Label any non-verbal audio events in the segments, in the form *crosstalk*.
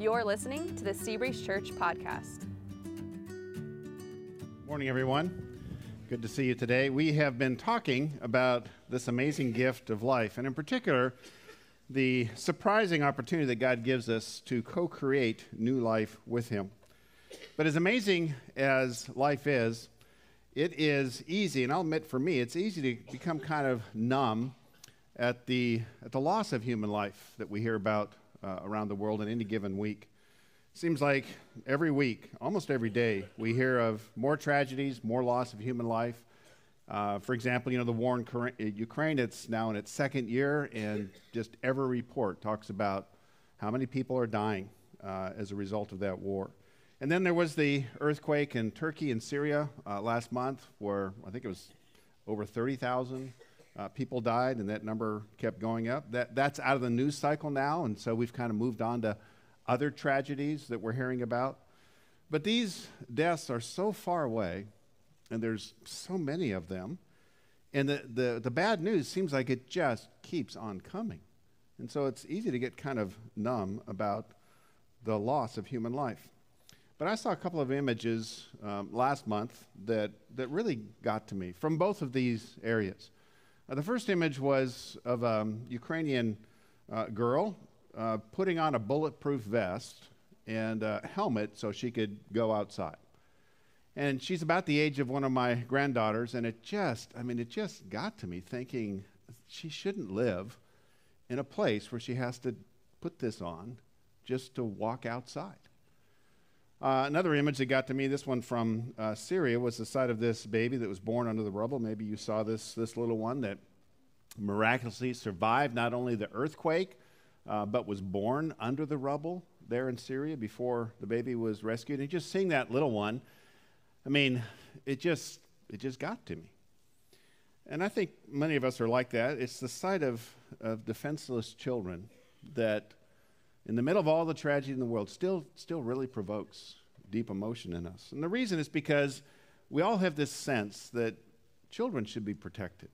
You're listening to the Seabreeze Church podcast. Morning, everyone. Good to see you today. We have been talking about this amazing gift of life, and in particular, the surprising opportunity that God gives us to co create new life with Him. But as amazing as life is, it is easy, and I'll admit for me, it's easy to become kind of numb at the, at the loss of human life that we hear about uh, around the world in any given week. Seems like every week, almost every day, we hear of more tragedies, more loss of human life. Uh, for example, you know, the war in uh, Ukraine, it's now in its second year, and just every report talks about how many people are dying uh, as a result of that war. And then there was the earthquake in Turkey and Syria uh, last month, where I think it was over 30,000 uh, people died, and that number kept going up. That, that's out of the news cycle now, and so we've kind of moved on to other tragedies that we're hearing about. But these deaths are so far away, and there's so many of them. And the, the, the bad news seems like it just keeps on coming. And so it's easy to get kind of numb about the loss of human life. But I saw a couple of images um, last month that, that really got to me from both of these areas. Uh, the first image was of a Ukrainian uh, girl uh, putting on a bulletproof vest and a helmet so she could go outside. And she's about the age of one of my granddaughters, and it just, I mean, it just got to me thinking she shouldn't live in a place where she has to put this on just to walk outside. Uh, another image that got to me, this one from uh, Syria, was the sight of this baby that was born under the rubble. Maybe you saw this, this little one that miraculously survived not only the earthquake, uh, but was born under the rubble there in Syria before the baby was rescued. And just seeing that little one, I mean, it just it just got to me. And I think many of us are like that. It's the sight of, of defenseless children that, in the middle of all the tragedy in the world, still still really provokes deep emotion in us. And the reason is because we all have this sense that children should be protected.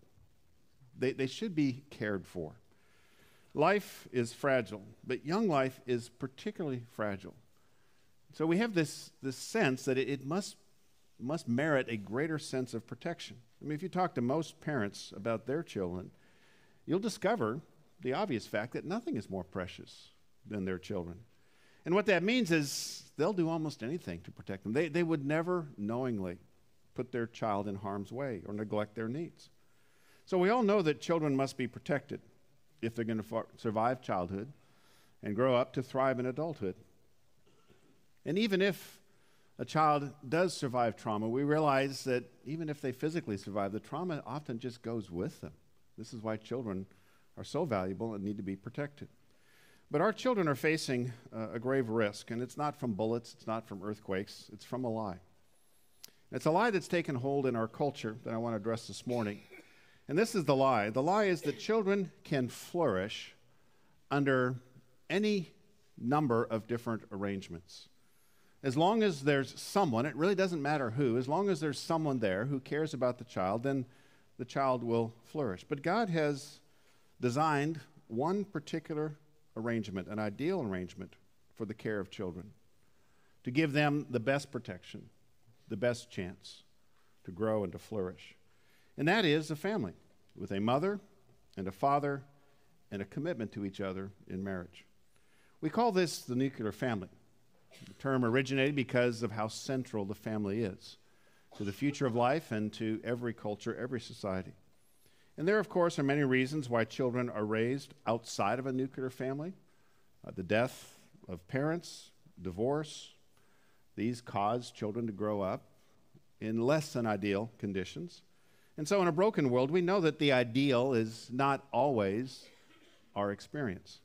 They, they should be cared for. Life is fragile, but young life is particularly fragile. So we have this, this sense that it, it must, must merit a greater sense of protection. I mean, if you talk to most parents about their children, you'll discover the obvious fact that nothing is more precious than their children. And what that means is they'll do almost anything to protect them. They, they would never knowingly put their child in harm's way or neglect their needs. So we all know that children must be protected if they're going to far- survive childhood and grow up to thrive in adulthood. And even if a child does survive trauma, we realize that even if they physically survive, the trauma often just goes with them. This is why children are so valuable and need to be protected. But our children are facing uh, a grave risk, and it's not from bullets, it's not from earthquakes, it's from a lie. It's a lie that's taken hold in our culture that I want to address this morning. And this is the lie the lie is that children can flourish under any number of different arrangements. As long as there's someone, it really doesn't matter who, as long as there's someone there who cares about the child, then the child will flourish. But God has designed one particular arrangement, an ideal arrangement for the care of children, to give them the best protection, the best chance to grow and to flourish and that is a family with a mother and a father and a commitment to each other in marriage. We call this the nuclear family. The term originated because of how central the family is to the future of life and to every culture, every society. And there, of course, are many reasons why children are raised outside of a nuclear family. Uh, the death of parents, divorce, these cause children to grow up in less than ideal conditions. And so, in a broken world, we know that the ideal is not always our experience.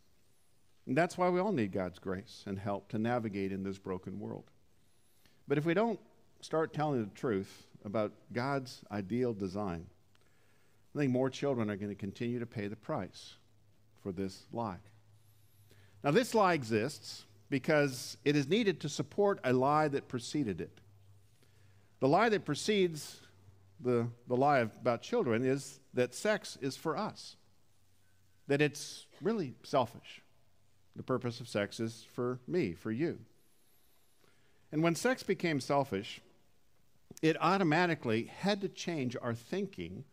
And that's why we all need God's grace and help to navigate in this broken world. But if we don't start telling the truth about God's ideal design, I think more children are going to continue to pay the price for this lie. Now, this lie exists because it is needed to support a lie that preceded it. The lie that precedes the, the lie about children is that sex is for us, that it's really selfish, The purpose of sex is for me, for you. And when sex became selfish, it automatically had to change our thinking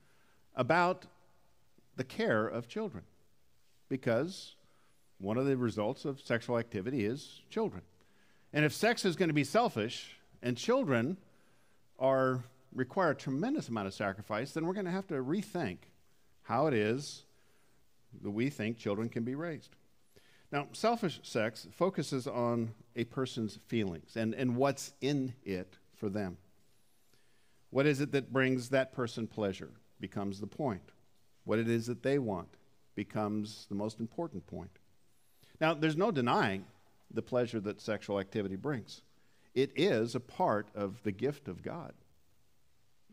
about the care of children because one of the results of sexual activity is children. And if sex is going to be selfish and children are require a tremendous amount of sacrifice, then we're going to have to rethink how it is that we think children can be raised. Now, selfish sex focuses on a person's feelings and, and what's in it for them. What is it that brings that person pleasure becomes the point. What it is that they want becomes the most important point. Now, there's no denying the pleasure that sexual activity brings. It is a part of the gift of God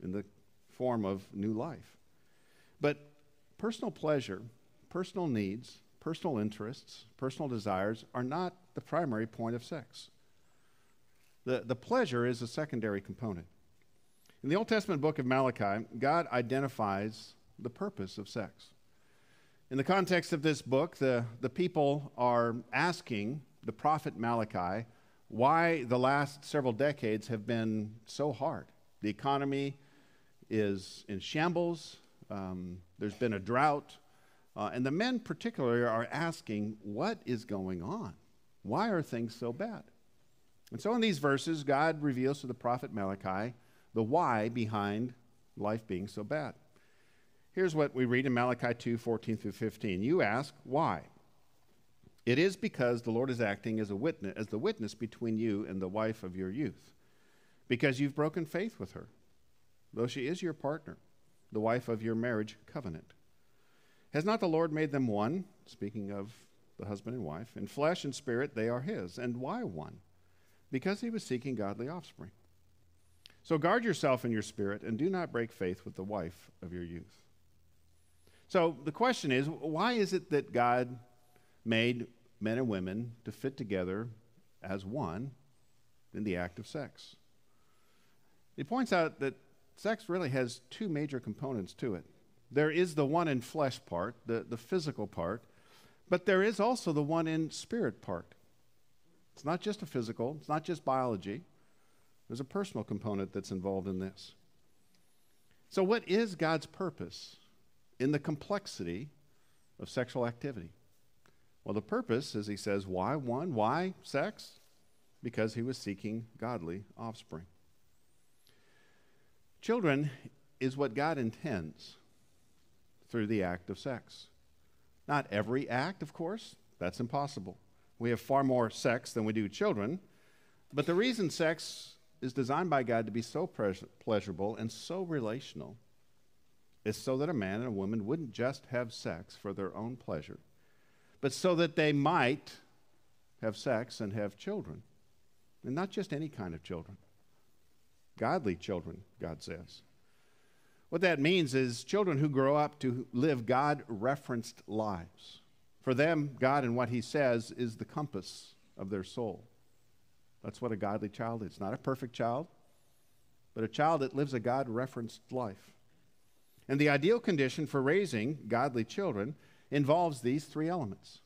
in the form of new life. But personal pleasure, personal needs, personal interests, personal desires are not the primary point of sex. The, the pleasure is a secondary component. In the Old Testament book of Malachi, God identifies the purpose of sex. In the context of this book, the, the people are asking the prophet Malachi why the last several decades have been so hard. The economy is in shambles, um, there's been a drought, uh, and the men particularly are asking, What is going on? Why are things so bad? And so in these verses, God reveals to the prophet Malachi the why behind life being so bad. Here's what we read in Malachi 2 14 through 15. You ask, why? It is because the Lord is acting as a witness, as the witness between you and the wife of your youth, because you've broken faith with her, though she is your partner, the wife of your marriage covenant. Has not the Lord made them one? Speaking of the husband and wife, in flesh and spirit they are his. And why one? Because he was seeking godly offspring. So guard yourself in your spirit and do not break faith with the wife of your youth. So the question is why is it that God made men and women to fit together as one in the act of sex? He points out that sex really has two major components to it. There is the one in flesh part, the, the physical part, but there is also the one in spirit part. It's not just a physical, it's not just biology, there's a personal component that's involved in this. So, what is God's purpose in the complexity of sexual activity? Well, the purpose, as he says, why one? Why sex? Because he was seeking godly offspring. Children is what God intends through the act of sex. Not every act, of course, that's impossible. We have far more sex than we do children. But the reason sex is designed by God to be so pleasurable and so relational is so that a man and a woman wouldn't just have sex for their own pleasure, but so that they might have sex and have children. And not just any kind of children, godly children, God says. What that means is children who grow up to live God referenced lives. For them, God and what He says is the compass of their soul. That's what a godly child is. Not a perfect child, but a child that lives a God referenced life. And the ideal condition for raising godly children involves these three elements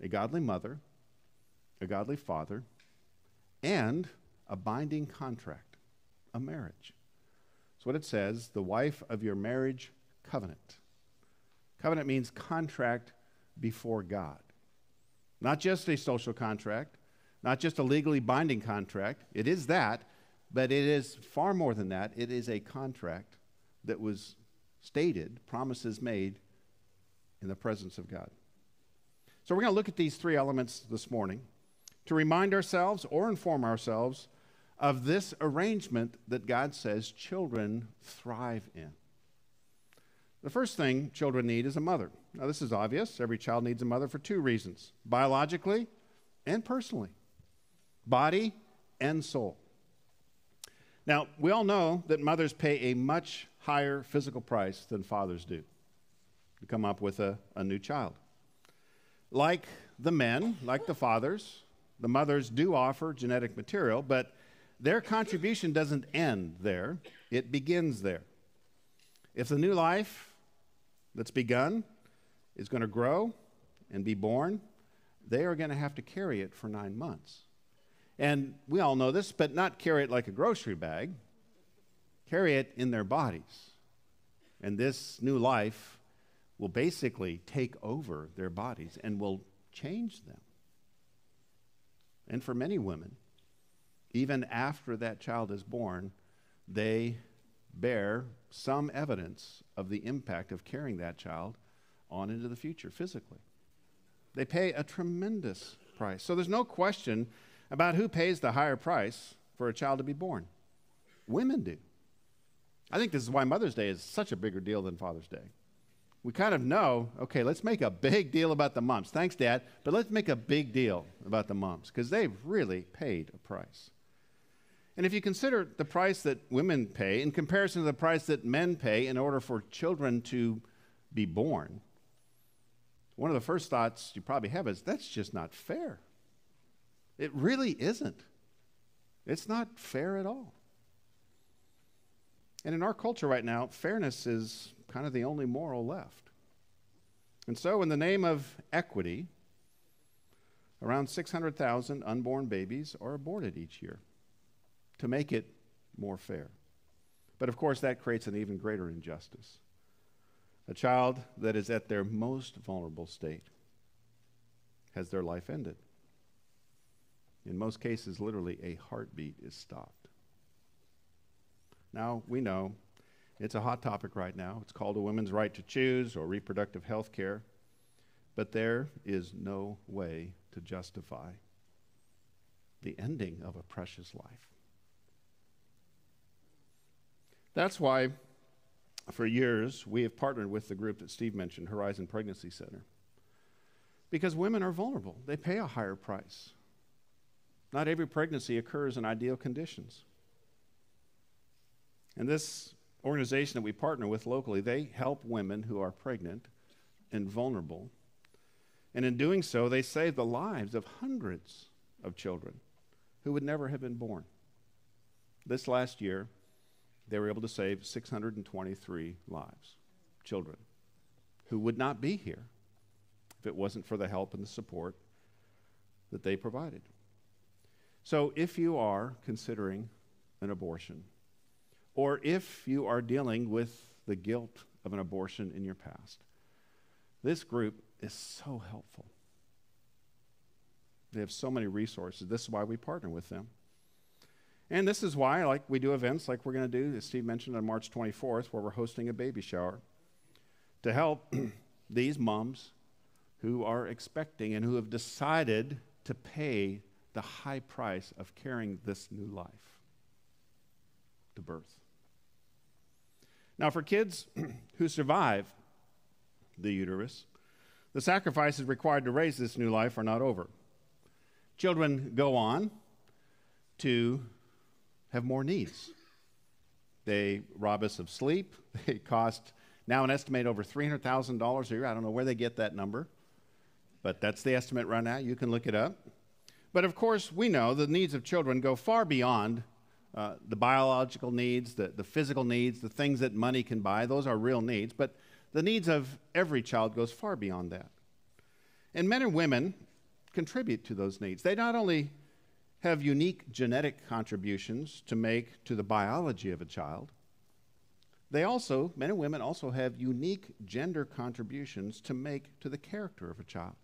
a godly mother, a godly father, and a binding contract, a marriage. That's what it says the wife of your marriage covenant. Covenant means contract before God, not just a social contract, not just a legally binding contract. It is that, but it is far more than that. It is a contract that was stated, promises made in the presence of God. So we're going to look at these three elements this morning to remind ourselves or inform ourselves of this arrangement that God says children thrive in. The first thing children need is a mother. Now, this is obvious. Every child needs a mother for two reasons biologically and personally body and soul. Now, we all know that mothers pay a much higher physical price than fathers do to come up with a, a new child. Like the men, like the fathers, the mothers do offer genetic material, but their contribution doesn't end there, it begins there. If the new life that's begun is going to grow and be born, they are going to have to carry it for nine months. And we all know this, but not carry it like a grocery bag, carry it in their bodies. And this new life will basically take over their bodies and will change them. And for many women, even after that child is born, they bear some evidence of the impact of carrying that child on into the future physically. They pay a tremendous price. So there's no question about who pays the higher price for a child to be born. Women do. I think this is why Mother's Day is such a bigger deal than Father's Day. We kind of know, okay, let's make a big deal about the moms. Thanks, Dad, but let's make a big deal about the moms because they've really paid a price. And if you consider the price that women pay in comparison to the price that men pay in order for children to be born, one of the first thoughts you probably have is that's just not fair. It really isn't. It's not fair at all. And in our culture right now, fairness is kind of the only moral left. And so, in the name of equity, around 600,000 unborn babies are aborted each year to make it more fair. But of course, that creates an even greater injustice. A child that is at their most vulnerable state has their life ended. In most cases, literally, a heartbeat is stopped. Now, we know it's a hot topic right now. It's called a woman's right to choose or reproductive health care. But there is no way to justify the ending of a precious life. That's why, for years, we have partnered with the group that Steve mentioned, Horizon Pregnancy Center. Because women are vulnerable, they pay a higher price. Not every pregnancy occurs in ideal conditions. And this organization that we partner with locally, they help women who are pregnant and vulnerable. And in doing so, they save the lives of hundreds of children who would never have been born. This last year, they were able to save 623 lives, children, who would not be here if it wasn't for the help and the support that they provided. So if you are considering an abortion, or if you are dealing with the guilt of an abortion in your past, this group is so helpful. They have so many resources. This is why we partner with them. And this is why, like we do events like we're going to do, as Steve mentioned, on March 24th, where we're hosting a baby shower to help *clears throat* these moms who are expecting and who have decided to pay the high price of carrying this new life to birth. Now, for kids *clears throat* who survive the uterus, the sacrifices required to raise this new life are not over. Children go on to have more needs. They rob us of sleep. *laughs* They cost now an estimate over $300,000 a year. I don't know where they get that number, but that's the estimate right now. You can look it up. But of course, we know the needs of children go far beyond uh, the biological needs, the, the physical needs, the things that money can buy. Those are real needs. But the needs of every child goes far beyond that. And men and women contribute to those needs. They not only have unique genetic contributions to make to the biology of a child, they also, men and women also have unique gender contributions to make to the character of a child.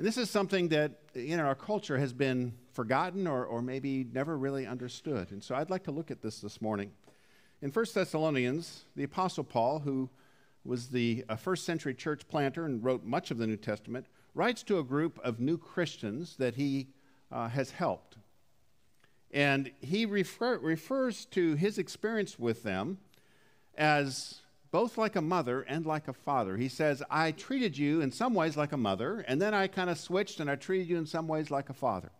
And this is something that in our culture has been forgotten or, or maybe never really understood. And so I'd like to look at this this morning. In 1 Thessalonians, the Apostle Paul, who was the first century church planter and wrote much of the New Testament, writes to a group of new Christians that he uh, has helped. And he refer, refers to his experience with them as both like a mother and like a father. He says, I treated you in some ways like a mother, and then I kind of switched and I treated you in some ways like a father.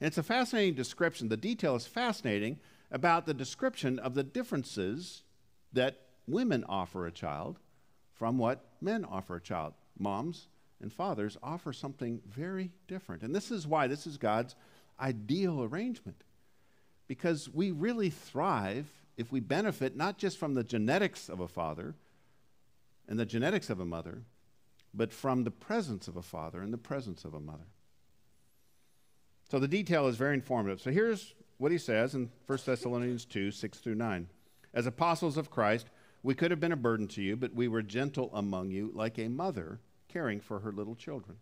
And it's a fascinating description. The detail is fascinating about the description of the differences that women offer a child from what men offer a child. Moms and fathers offer something very different. And this is why this is God's ideal arrangement. Because we really thrive if we benefit not just from the genetics of a father and the genetics of a mother, but from the presence of a father and the presence of a mother. So the detail is very informative. So here's what he says in 1 Thessalonians 2 6 through 9. As apostles of Christ, we could have been a burden to you, but we were gentle among you, like a mother caring for her little children.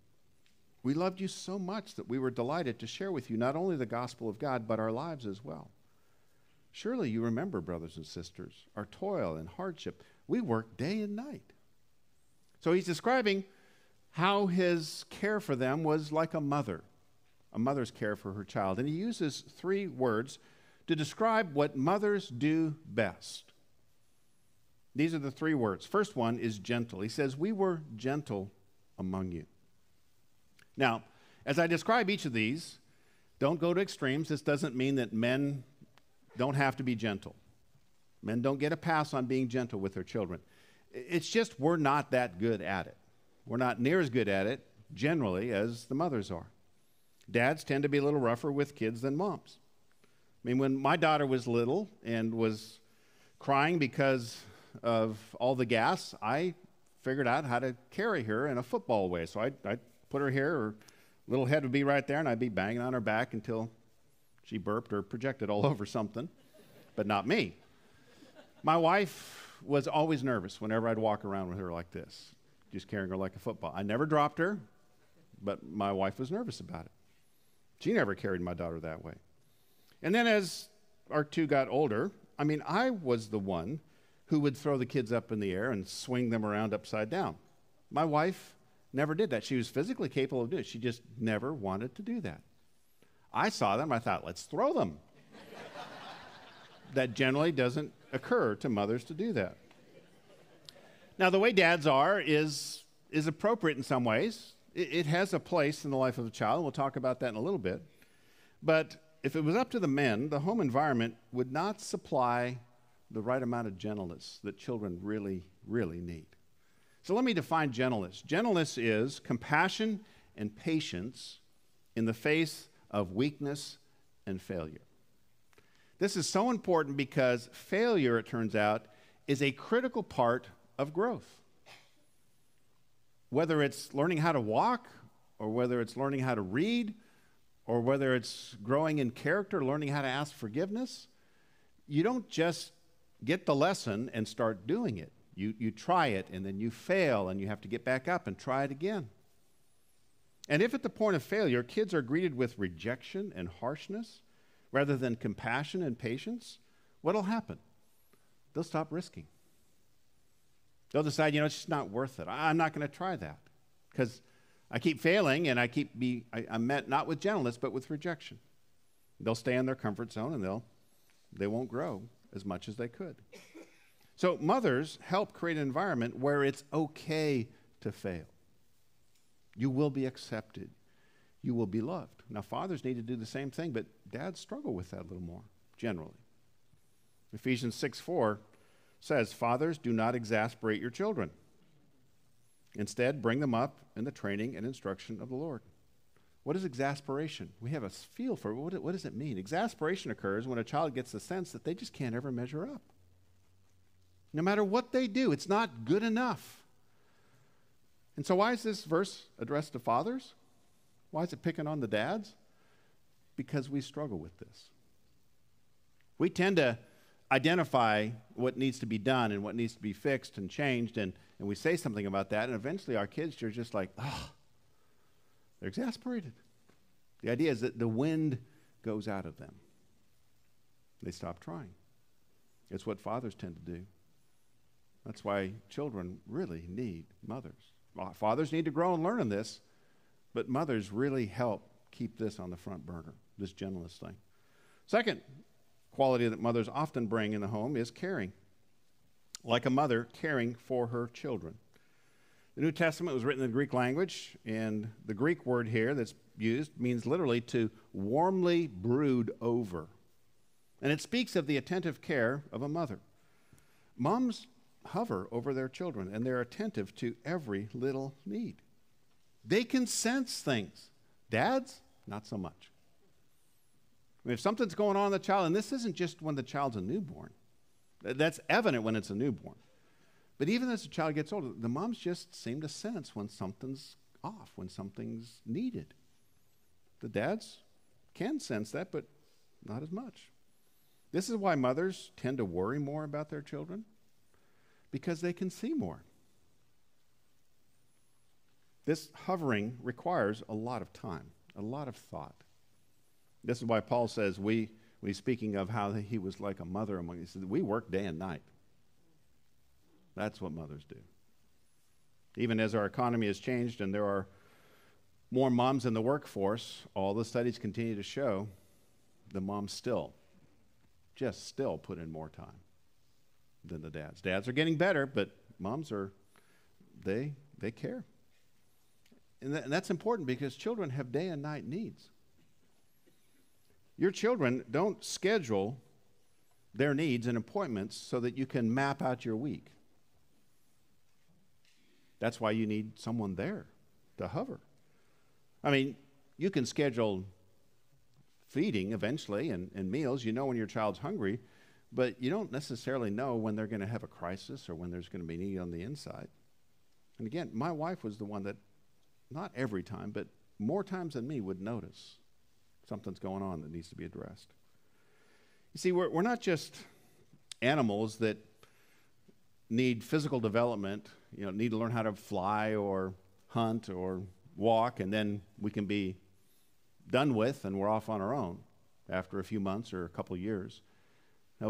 We loved you so much that we were delighted to share with you not only the gospel of God, but our lives as well. Surely you remember, brothers and sisters, our toil and hardship. We worked day and night. So he's describing how his care for them was like a mother, a mother's care for her child. And he uses three words to describe what mothers do best. These are the three words. First one is gentle. He says, We were gentle among you. Now, as I describe each of these, don't go to extremes. This doesn't mean that men don't have to be gentle. Men don't get a pass on being gentle with their children. It's just we're not that good at it. We're not near as good at it generally as the mothers are. Dads tend to be a little rougher with kids than moms. I mean, when my daughter was little and was crying because of all the gas, I figured out how to carry her in a football way. So I, I put her here, her little head would be right there, and I'd be banging on her back until she burped or projected all *laughs* over something, but not me. My wife was always nervous whenever I'd walk around with her like this, just carrying her like a football. I never dropped her, but my wife was nervous about it. She never carried my daughter that way. And then as our two got older, I mean, I was the one who would throw the kids up in the air and swing them around upside down. My wife never did that. She was physically capable of doing it. She just never wanted to do that. I saw them, I thought, let's throw them. that generally doesn't occur to mothers to do that. Now, the way dads are is, is appropriate in some ways. It, it has a place in the life of a child. We'll talk about that in a little bit. But if it was up to the men, the home environment would not supply the right amount of gentleness that children really, really need. So let me define gentleness. Gentleness is compassion and patience in the face of weakness and failure. This is so important because failure, it turns out, is a critical part of growth. Whether it's learning how to walk, or whether it's learning how to read, or whether it's growing in character, learning how to ask forgiveness, you don't just get the lesson and start doing it. You, you try it and then you fail and you have to get back up and try it again. And if at the point of failure kids are greeted with rejection and harshness rather than compassion and patience, what'll happen? They'll stop risking. They'll decide, you know, it's just not worth it. I'm not going to try that because I keep failing and I keep be I, I'm met not with gentleness but with rejection. They'll stay in their comfort zone and they'll they won't grow as much as they could. So, mothers help create an environment where it's okay to fail. You will be accepted. You will be loved. Now, fathers need to do the same thing, but dads struggle with that a little more, generally. Ephesians 6 4 says, Fathers, do not exasperate your children. Instead, bring them up in the training and instruction of the Lord. What is exasperation? We have a feel for it. What, what does it mean? Exasperation occurs when a child gets the sense that they just can't ever measure up. No matter what they do, it's not good enough. And so, why is this verse addressed to fathers? Why is it picking on the dads? Because we struggle with this. We tend to identify what needs to be done and what needs to be fixed and changed, and, and we say something about that, and eventually our kids are just like, oh, they're exasperated. The idea is that the wind goes out of them. They stop trying. It's what fathers tend to do. That's why children really need mothers. Fathers need to grow and learn in this, but mothers really help keep this on the front burner, this gentleness thing. Second quality that mothers often bring in the home is caring. Like a mother caring for her children. The New Testament was written in the Greek language, and the Greek word here that's used means literally to warmly brood over. And it speaks of the attentive care of a mother. Moms hover over their children, and they're attentive to every little need. They can sense things. Dads, not so much. I mean, if something's going on in the child, and this isn't just when the child's a newborn, that's evident when it's a newborn. But even as the child gets older, the moms just seem to sense when something's off, when something's needed. The dads can sense that, but not as much. This is why mothers tend to worry more about their children, because they can see more. This hovering requires a lot of time, a lot of thought. This is why Paul says we, we speaking of how he was like a mother among he said we work day and night. That's what mothers do. Even as our economy has changed and there are more moms in the workforce, all the studies continue to show the moms still, just still put in more time than the dads. Dads are getting better, but moms are, they, they care. And, and that's important because children have day and night needs. Your children don't schedule their needs and appointments so that you can map out your week. That's why you need someone there to hover. I mean, you can schedule feeding eventually and, and meals. You know when your child's hungry, but you don't necessarily know when they're going to have a crisis or when there's going to be need on the inside. And again, my wife was the one that, not every time, but more times than me, would notice something's going on that needs to be addressed. You see, we're, we're not just animals that need physical development, you know, need to learn how to fly or hunt or walk, and then we can be done with and we're off on our own after a few months or a couple years.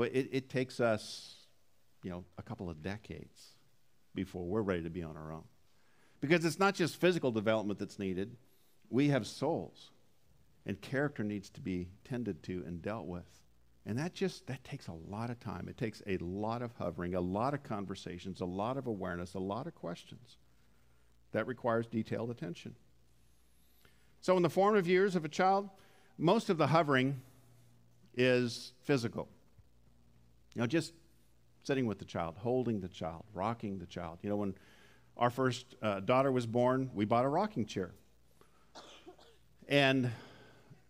It, it takes us, you know, a couple of decades before we're ready to be on our own. Because it's not just physical development that's needed, we have souls, and character needs to be tended to and dealt with. And that just that takes a lot of time. It takes a lot of hovering, a lot of conversations, a lot of awareness, a lot of questions. That requires detailed attention. So in the formative years of a child, most of the hovering is physical. You know, just sitting with the child, holding the child, rocking the child. You know, when our first uh, daughter was born, we bought a rocking chair. And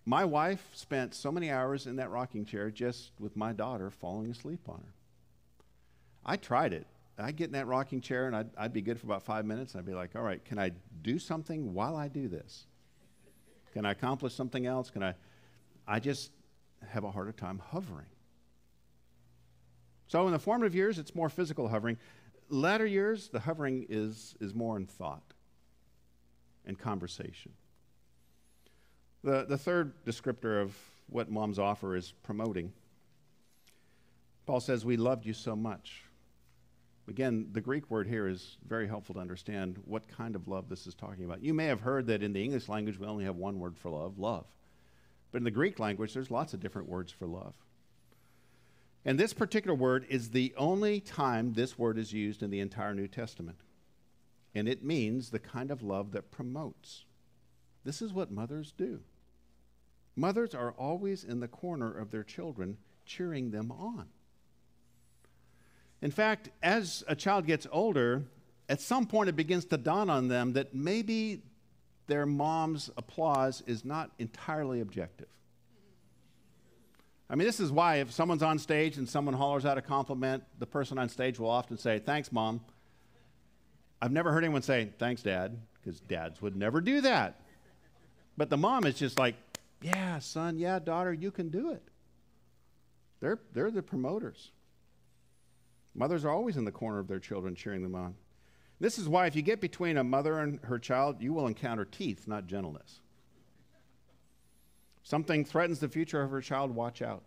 my wife spent so many hours in that rocking chair just with my daughter falling asleep on her. I tried it. I'd get in that rocking chair and I'd, I'd be good for about five minutes. And I'd be like, all right, can I do something while I do this? Can I accomplish something else? Can I? I just have a harder time hovering. So in the formative years, it's more physical hovering. Latter years, the hovering is, is more in thought and conversation. The, the third descriptor of what moms offer is promoting. Paul says, We loved you so much. Again, the Greek word here is very helpful to understand what kind of love this is talking about. You may have heard that in the English language we only have one word for love, love. But in the Greek language, there's lots of different words for love. And this particular word is the only time this word is used in the entire New Testament. And it means the kind of love that promotes. This is what mothers do. Mothers are always in the corner of their children, cheering them on. In fact, as a child gets older, at some point it begins to dawn on them that maybe their mom's applause is not entirely objective. I mean, this is why if someone's on stage and someone hollers out a compliment, the person on stage will often say, Thanks, mom. I've never heard anyone say, Thanks, dad, because dads would never do that. But the mom is just like, yeah, son, yeah, daughter, you can do it. They're, they're the promoters. Mothers are always in the corner of their children, cheering them on. This is why, if you get between a mother and her child, you will encounter teeth, not gentleness. Something threatens the future of her child, watch out.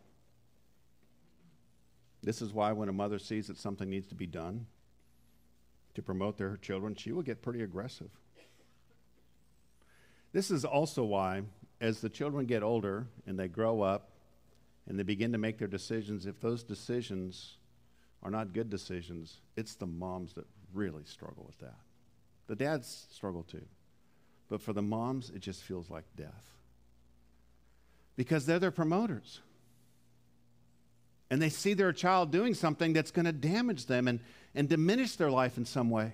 This is why, when a mother sees that something needs to be done to promote their children, she will get pretty aggressive. This is also why as the children get older and they grow up and they begin to make their decisions, if those decisions are not good decisions, it's the moms that really struggle with that. The dads struggle too. But for the moms, it just feels like death. Because they're their promoters. And they see their child doing something that's going to damage them and, and diminish their life in some way.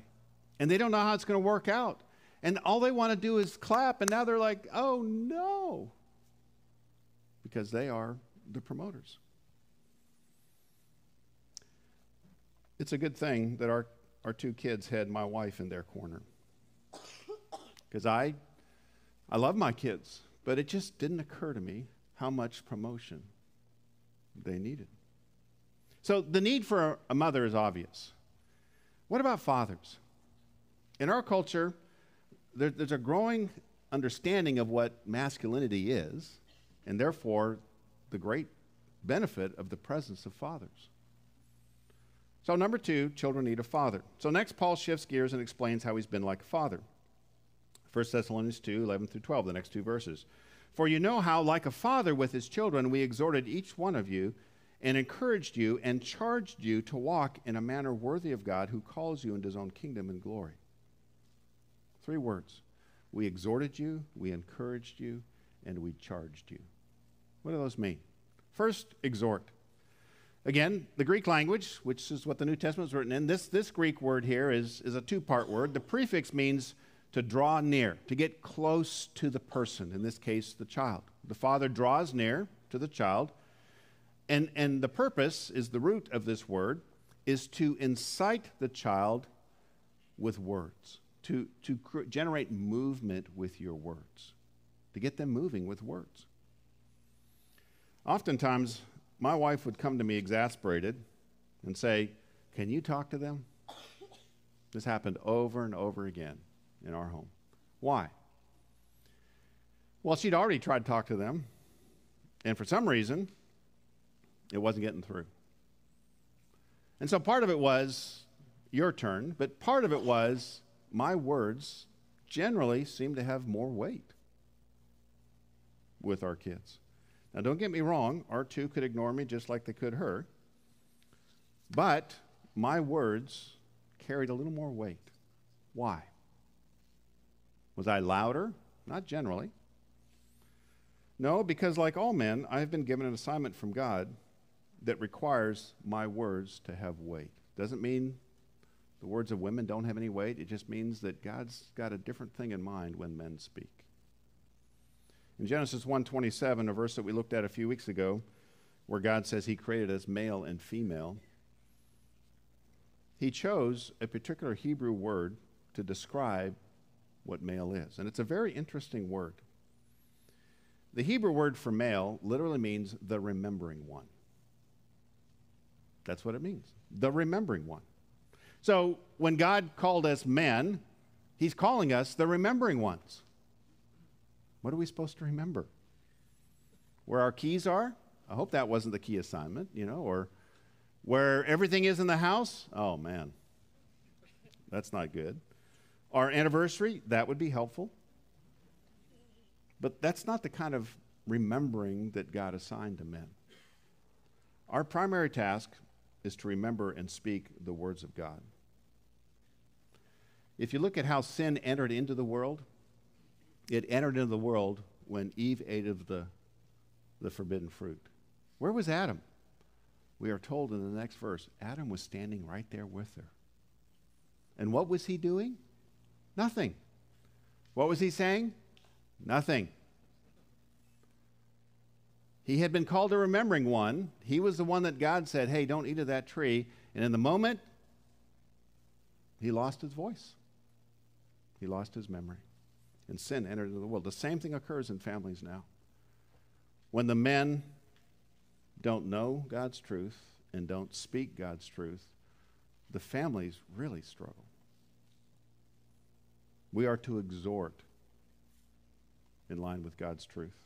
And they don't know how it's going to work out. And all they want to do is clap, and now they're like, oh no. Because they are the promoters. It's a good thing that our our two kids had my wife in their corner. Because I, I love my kids, but it just didn't occur to me how much promotion they needed. So the need for a mother is obvious. What about fathers? In our culture, there, there's a growing understanding of what masculinity is, and therefore the great benefit of the presence of fathers. So, number two, children need a father. So, next, Paul shifts gears and explains how he's been like a father. 1 Thessalonians 2 11 through 12, the next two verses. For you know how, like a father with his children, we exhorted each one of you and encouraged you and charged you to walk in a manner worthy of God who calls you into his own kingdom and glory. Three words. We exhorted you, we encouraged you, and we charged you. What do those mean? First, exhort. Again, the Greek language, which is what the New Testament is written in, this, this Greek word here is, is a two part word. The prefix means to draw near, to get close to the person, in this case, the child. The father draws near to the child, and, and the purpose is the root of this word is to incite the child with words, to, to cr- generate movement with your words, to get them moving with words. Oftentimes, my wife would come to me exasperated and say, Can you talk to them? This happened over and over again in our home. Why? Well, she'd already tried to talk to them, and for some reason, it wasn't getting through. And so part of it was your turn, but part of it was my words generally seem to have more weight with our kids. Now, don't get me wrong, our two could ignore me just like they could her, but my words carried a little more weight. Why? Was I louder? Not generally. No, because like all men, I have been given an assignment from God that requires my words to have weight. Doesn't mean the words of women don't have any weight. It just means that God's got a different thing in mind when men speak. In Genesis 1:27, a verse that we looked at a few weeks ago, where God says he created us male and female, he chose a particular Hebrew word to describe what male is. And it's a very interesting word. The Hebrew word for male literally means the remembering one. That's what it means, the remembering one. So when God called us men, he's calling us the remembering ones. What are we supposed to remember? Where our keys are? I hope that wasn't the key assignment, you know, or where everything is in the house? Oh, man. That's not good. Our anniversary, that would be helpful. But that's not the kind of remembering that God assigned to men. Our primary task is to remember and speak the words of God. If you look at how sin entered into the world, it entered into the world when Eve ate of the, the forbidden fruit. Where was Adam? We are told in the next verse Adam was standing right there with her. And what was he doing? Nothing. What was he saying? Nothing. He had been called a remembering one. He was the one that God said, hey, don't eat of that tree. And in the moment, he lost his voice, he lost his memory and sin entered into the world. The same thing occurs in families now. When the men don't know God's truth and don't speak God's truth, the families really struggle. We are to exhort in line with God's truth.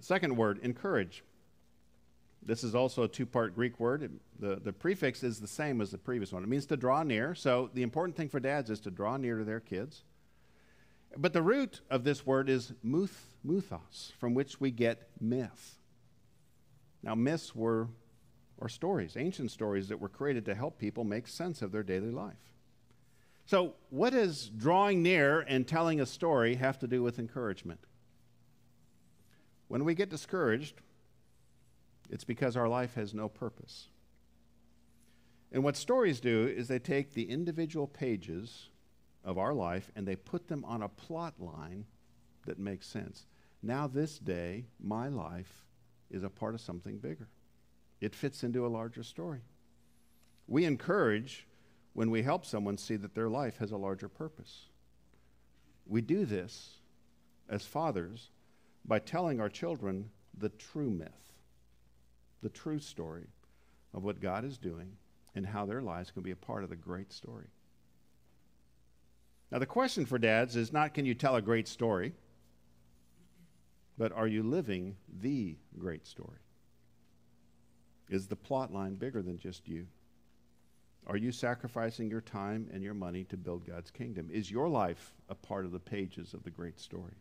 second word, encourage. This is also a two part Greek word. The, the prefix is the same as the previous one. It means to draw near. So the important thing for dads is to draw near to their kids. But the root of this word is muth, muthos, from which we get myth. Now, myths were or stories, ancient stories that were created to help people make sense of their daily life. So, what does drawing near and telling a story have to do with encouragement? When we get discouraged, it's because our life has no purpose. And what stories do is they take the individual pages of our life and they put them on a plot line that makes sense. Now, this day, my life is a part of something bigger. It fits into a larger story. We encourage when we help someone see that their life has a larger purpose. We do this as fathers by telling our children the true myth, the true story of what God is doing and how their lives can be a part of the great story. Now, the question for dads is not can you tell a great story, but are you living the great story? Is the plot line bigger than just you? Are you sacrificing your time and your money to build God's kingdom? Is your life a part of the pages of the great story?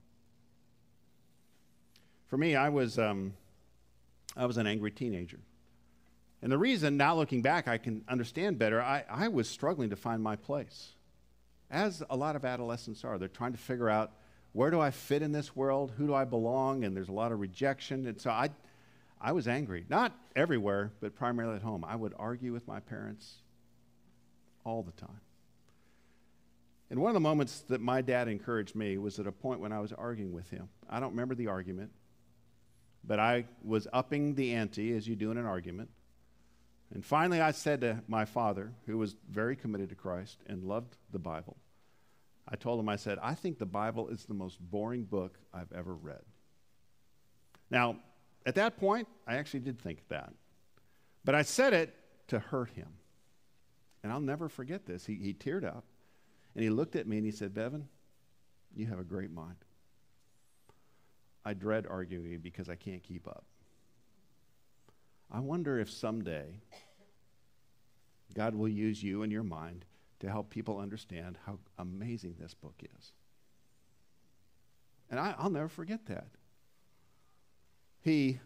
For me, I was, um, I was an angry teenager. And the reason, now looking back, I can understand better, I, I was struggling to find my place. As a lot of adolescents are, they're trying to figure out where do I fit in this world? Who do I belong? And there's a lot of rejection. And so I, I was angry. Not everywhere, but primarily at home. I would argue with my parents all the time. And one of the moments that my dad encouraged me was at a point when I was arguing with him. I don't remember the argument, but I was upping the ante as you do in an argument. And finally, I said to my father, who was very committed to Christ and loved the Bible, I told him, I said, I think the Bible is the most boring book I've ever read. Now, at that point, I actually did think that. But I said it to hurt him. And I'll never forget this. He, he teared up and he looked at me and he said, Bevan, you have a great mind. I dread arguing because I can't keep up. I wonder if someday God will use you and your mind to help people understand how amazing this book is. And I, will never forget that. He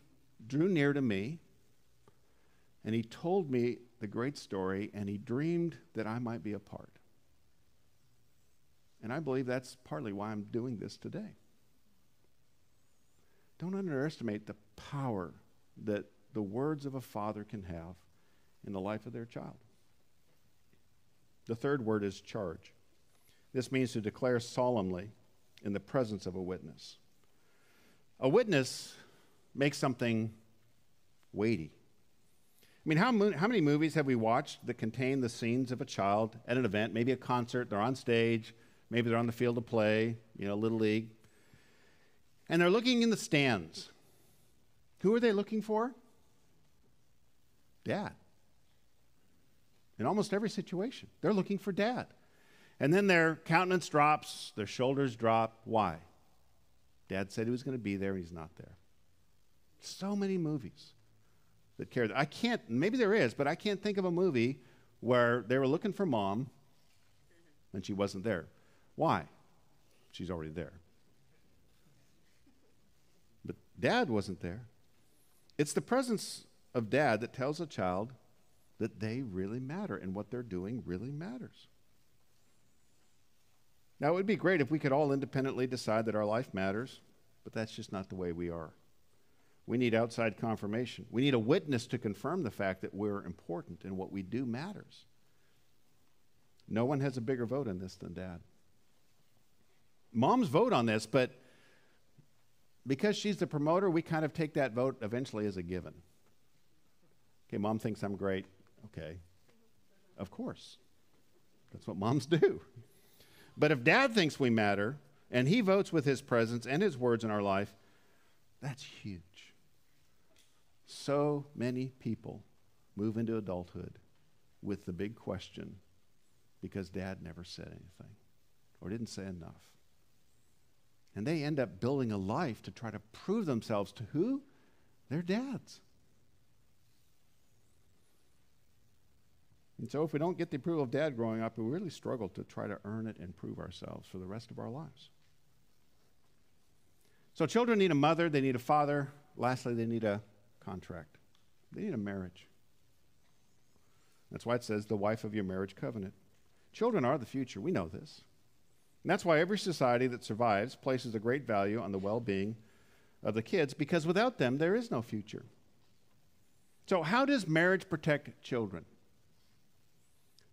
drew near to me and he told me the great story and he dreamed that I might be a part. And I believe that's partly why I'm doing this today. Don't underestimate the power that the words of a father can have in the life of their child. The third word is charge. This means to declare solemnly in the presence of a witness. A witness makes something weighty. I mean, how, how many movies have we watched that contain the scenes of a child at an event, maybe a concert, they're on stage, maybe they're on the field of play, you know, Little League, and they're looking in the stands. Who are they looking for? Dad in almost every situation. They're looking for dad. And then their countenance drops, their shoulders drop. Why? Dad said he was going to be there, he's not there. So many movies that cared. I can't, maybe there is, but I can't think of a movie where they were looking for mom and she wasn't there. Why? She's already there. But dad wasn't there. It's the presence of dad that tells a child that they really matter and what they're doing really matters. Now, it would be great if we could all independently decide that our life matters, but that's just not the way we are. We need outside confirmation. We need a witness to confirm the fact that we're important and what we do matters. No one has a bigger vote in this than dad. Moms vote on this, but because she's the promoter, we kind of take that vote eventually as a given. Okay, mom thinks I'm great. Okay. Of course. That's what moms *laughs* do. But if dad thinks we matter and he votes with his presence and his words in our life, that's huge. So many people move into adulthood with the big question because dad never said anything or didn't say enough. And they end up building a life to try to prove themselves to who? Their dads. And so, if we don't get the approval of dad growing up, we really struggle to try to earn it and prove ourselves for the rest of our lives. So, children need a mother, they need a father. Lastly, they need a contract, they need a marriage. That's why it says the wife of your marriage covenant. Children are the future. We know this. And that's why every society that survives places a great value on the well being of the kids, because without them, there is no future. So, how does marriage protect children?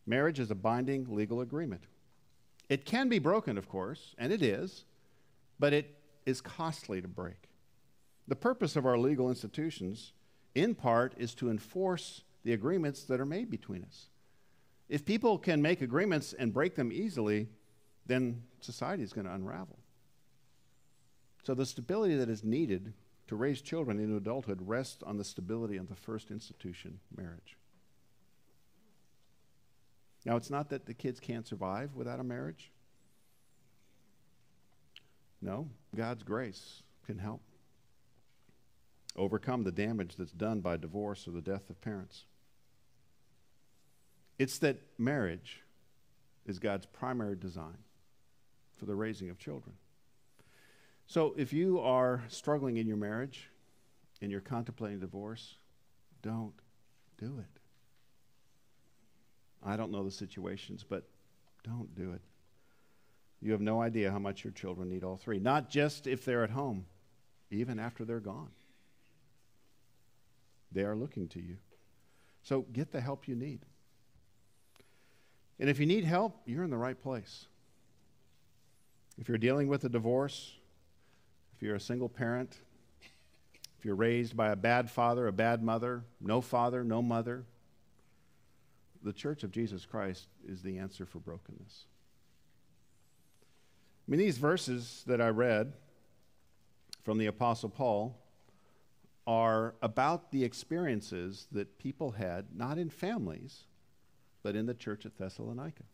Marriage is a binding legal agreement. It can be broken, of course, and it is, but it is costly to break. The purpose of our legal institutions, in part, is to enforce the agreements that are made between us. If people can make agreements and break them easily, then society is going to unravel. So the stability that is needed to raise children into adulthood rests on the stability of the first institution, marriage. Now, it's not that the kids can't survive without a marriage. No, God's grace can help overcome the damage that's done by divorce or the death of parents. It's that marriage is God's primary design for the raising of children. So if you are struggling in your marriage and you're contemplating divorce, don't do it. I don't know the situations, but don't do it. You have no idea how much your children need all three, not just if they're at home, even after they're gone. They are looking to you. So get the help you need. And if you need help, you're in the right place. If you're dealing with a divorce, if you're a single parent, if you're raised by a bad father, a bad mother, no father, no mother, the Church of Jesus Christ is the answer for brokenness. I mean, these verses that I read from the Apostle Paul are about the experiences that people had, not in families, but in the church at Thessalonica.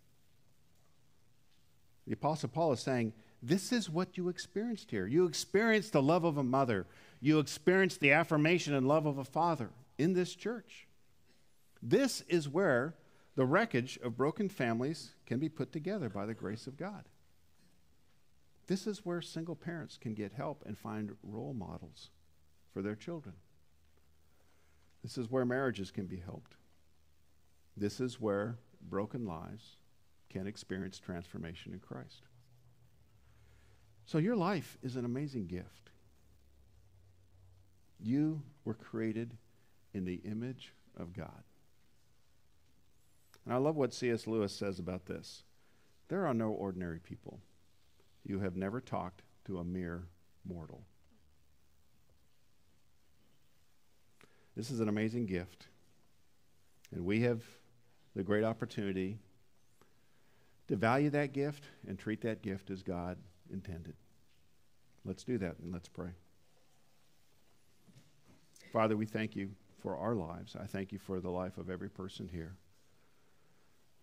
The Apostle Paul is saying, This is what you experienced here. You experienced the love of a mother, you experienced the affirmation and love of a father in this church. This is where the wreckage of broken families can be put together by the grace of God. This is where single parents can get help and find role models for their children. This is where marriages can be helped. This is where broken lives can experience transformation in Christ. So, your life is an amazing gift. You were created in the image of God. And I love what C.S. Lewis says about this. There are no ordinary people. You have never talked to a mere mortal. This is an amazing gift. And we have the great opportunity to value that gift and treat that gift as God intended. Let's do that and let's pray. Father, we thank you for our lives. I thank you for the life of every person here.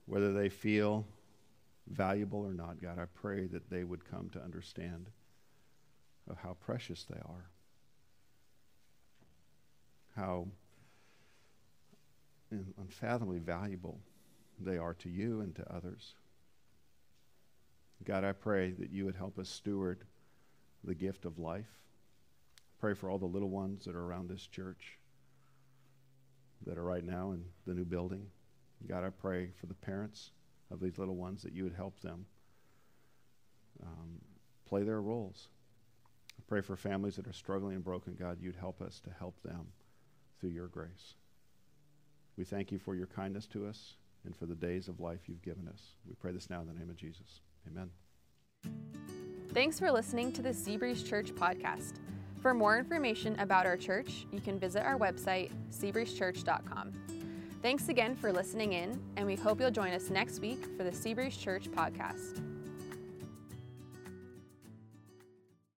Whether they feel valuable or not, God, I pray that they would come to understand of how precious they are. How unfathomably valuable they are to you and to others. God, I pray that you would help us steward the gift of life. Pray for all the little ones that are around this church that are right now in the new building. God, I pray for the parents of these little ones that you would help them um, play their roles. I pray for families that are struggling and broken. God, you'd help us to help them through your grace. We thank you for your kindness to us and for the days of life you've given us. We pray this now in the name of Jesus. Amen. Thanks for listening to the Seabreeze Church podcast. For more information about our church, you can visit our website, seabreezechurch.com. Thanks again for listening in, and we hope you'll join us next week for the Seabreeze Church podcast.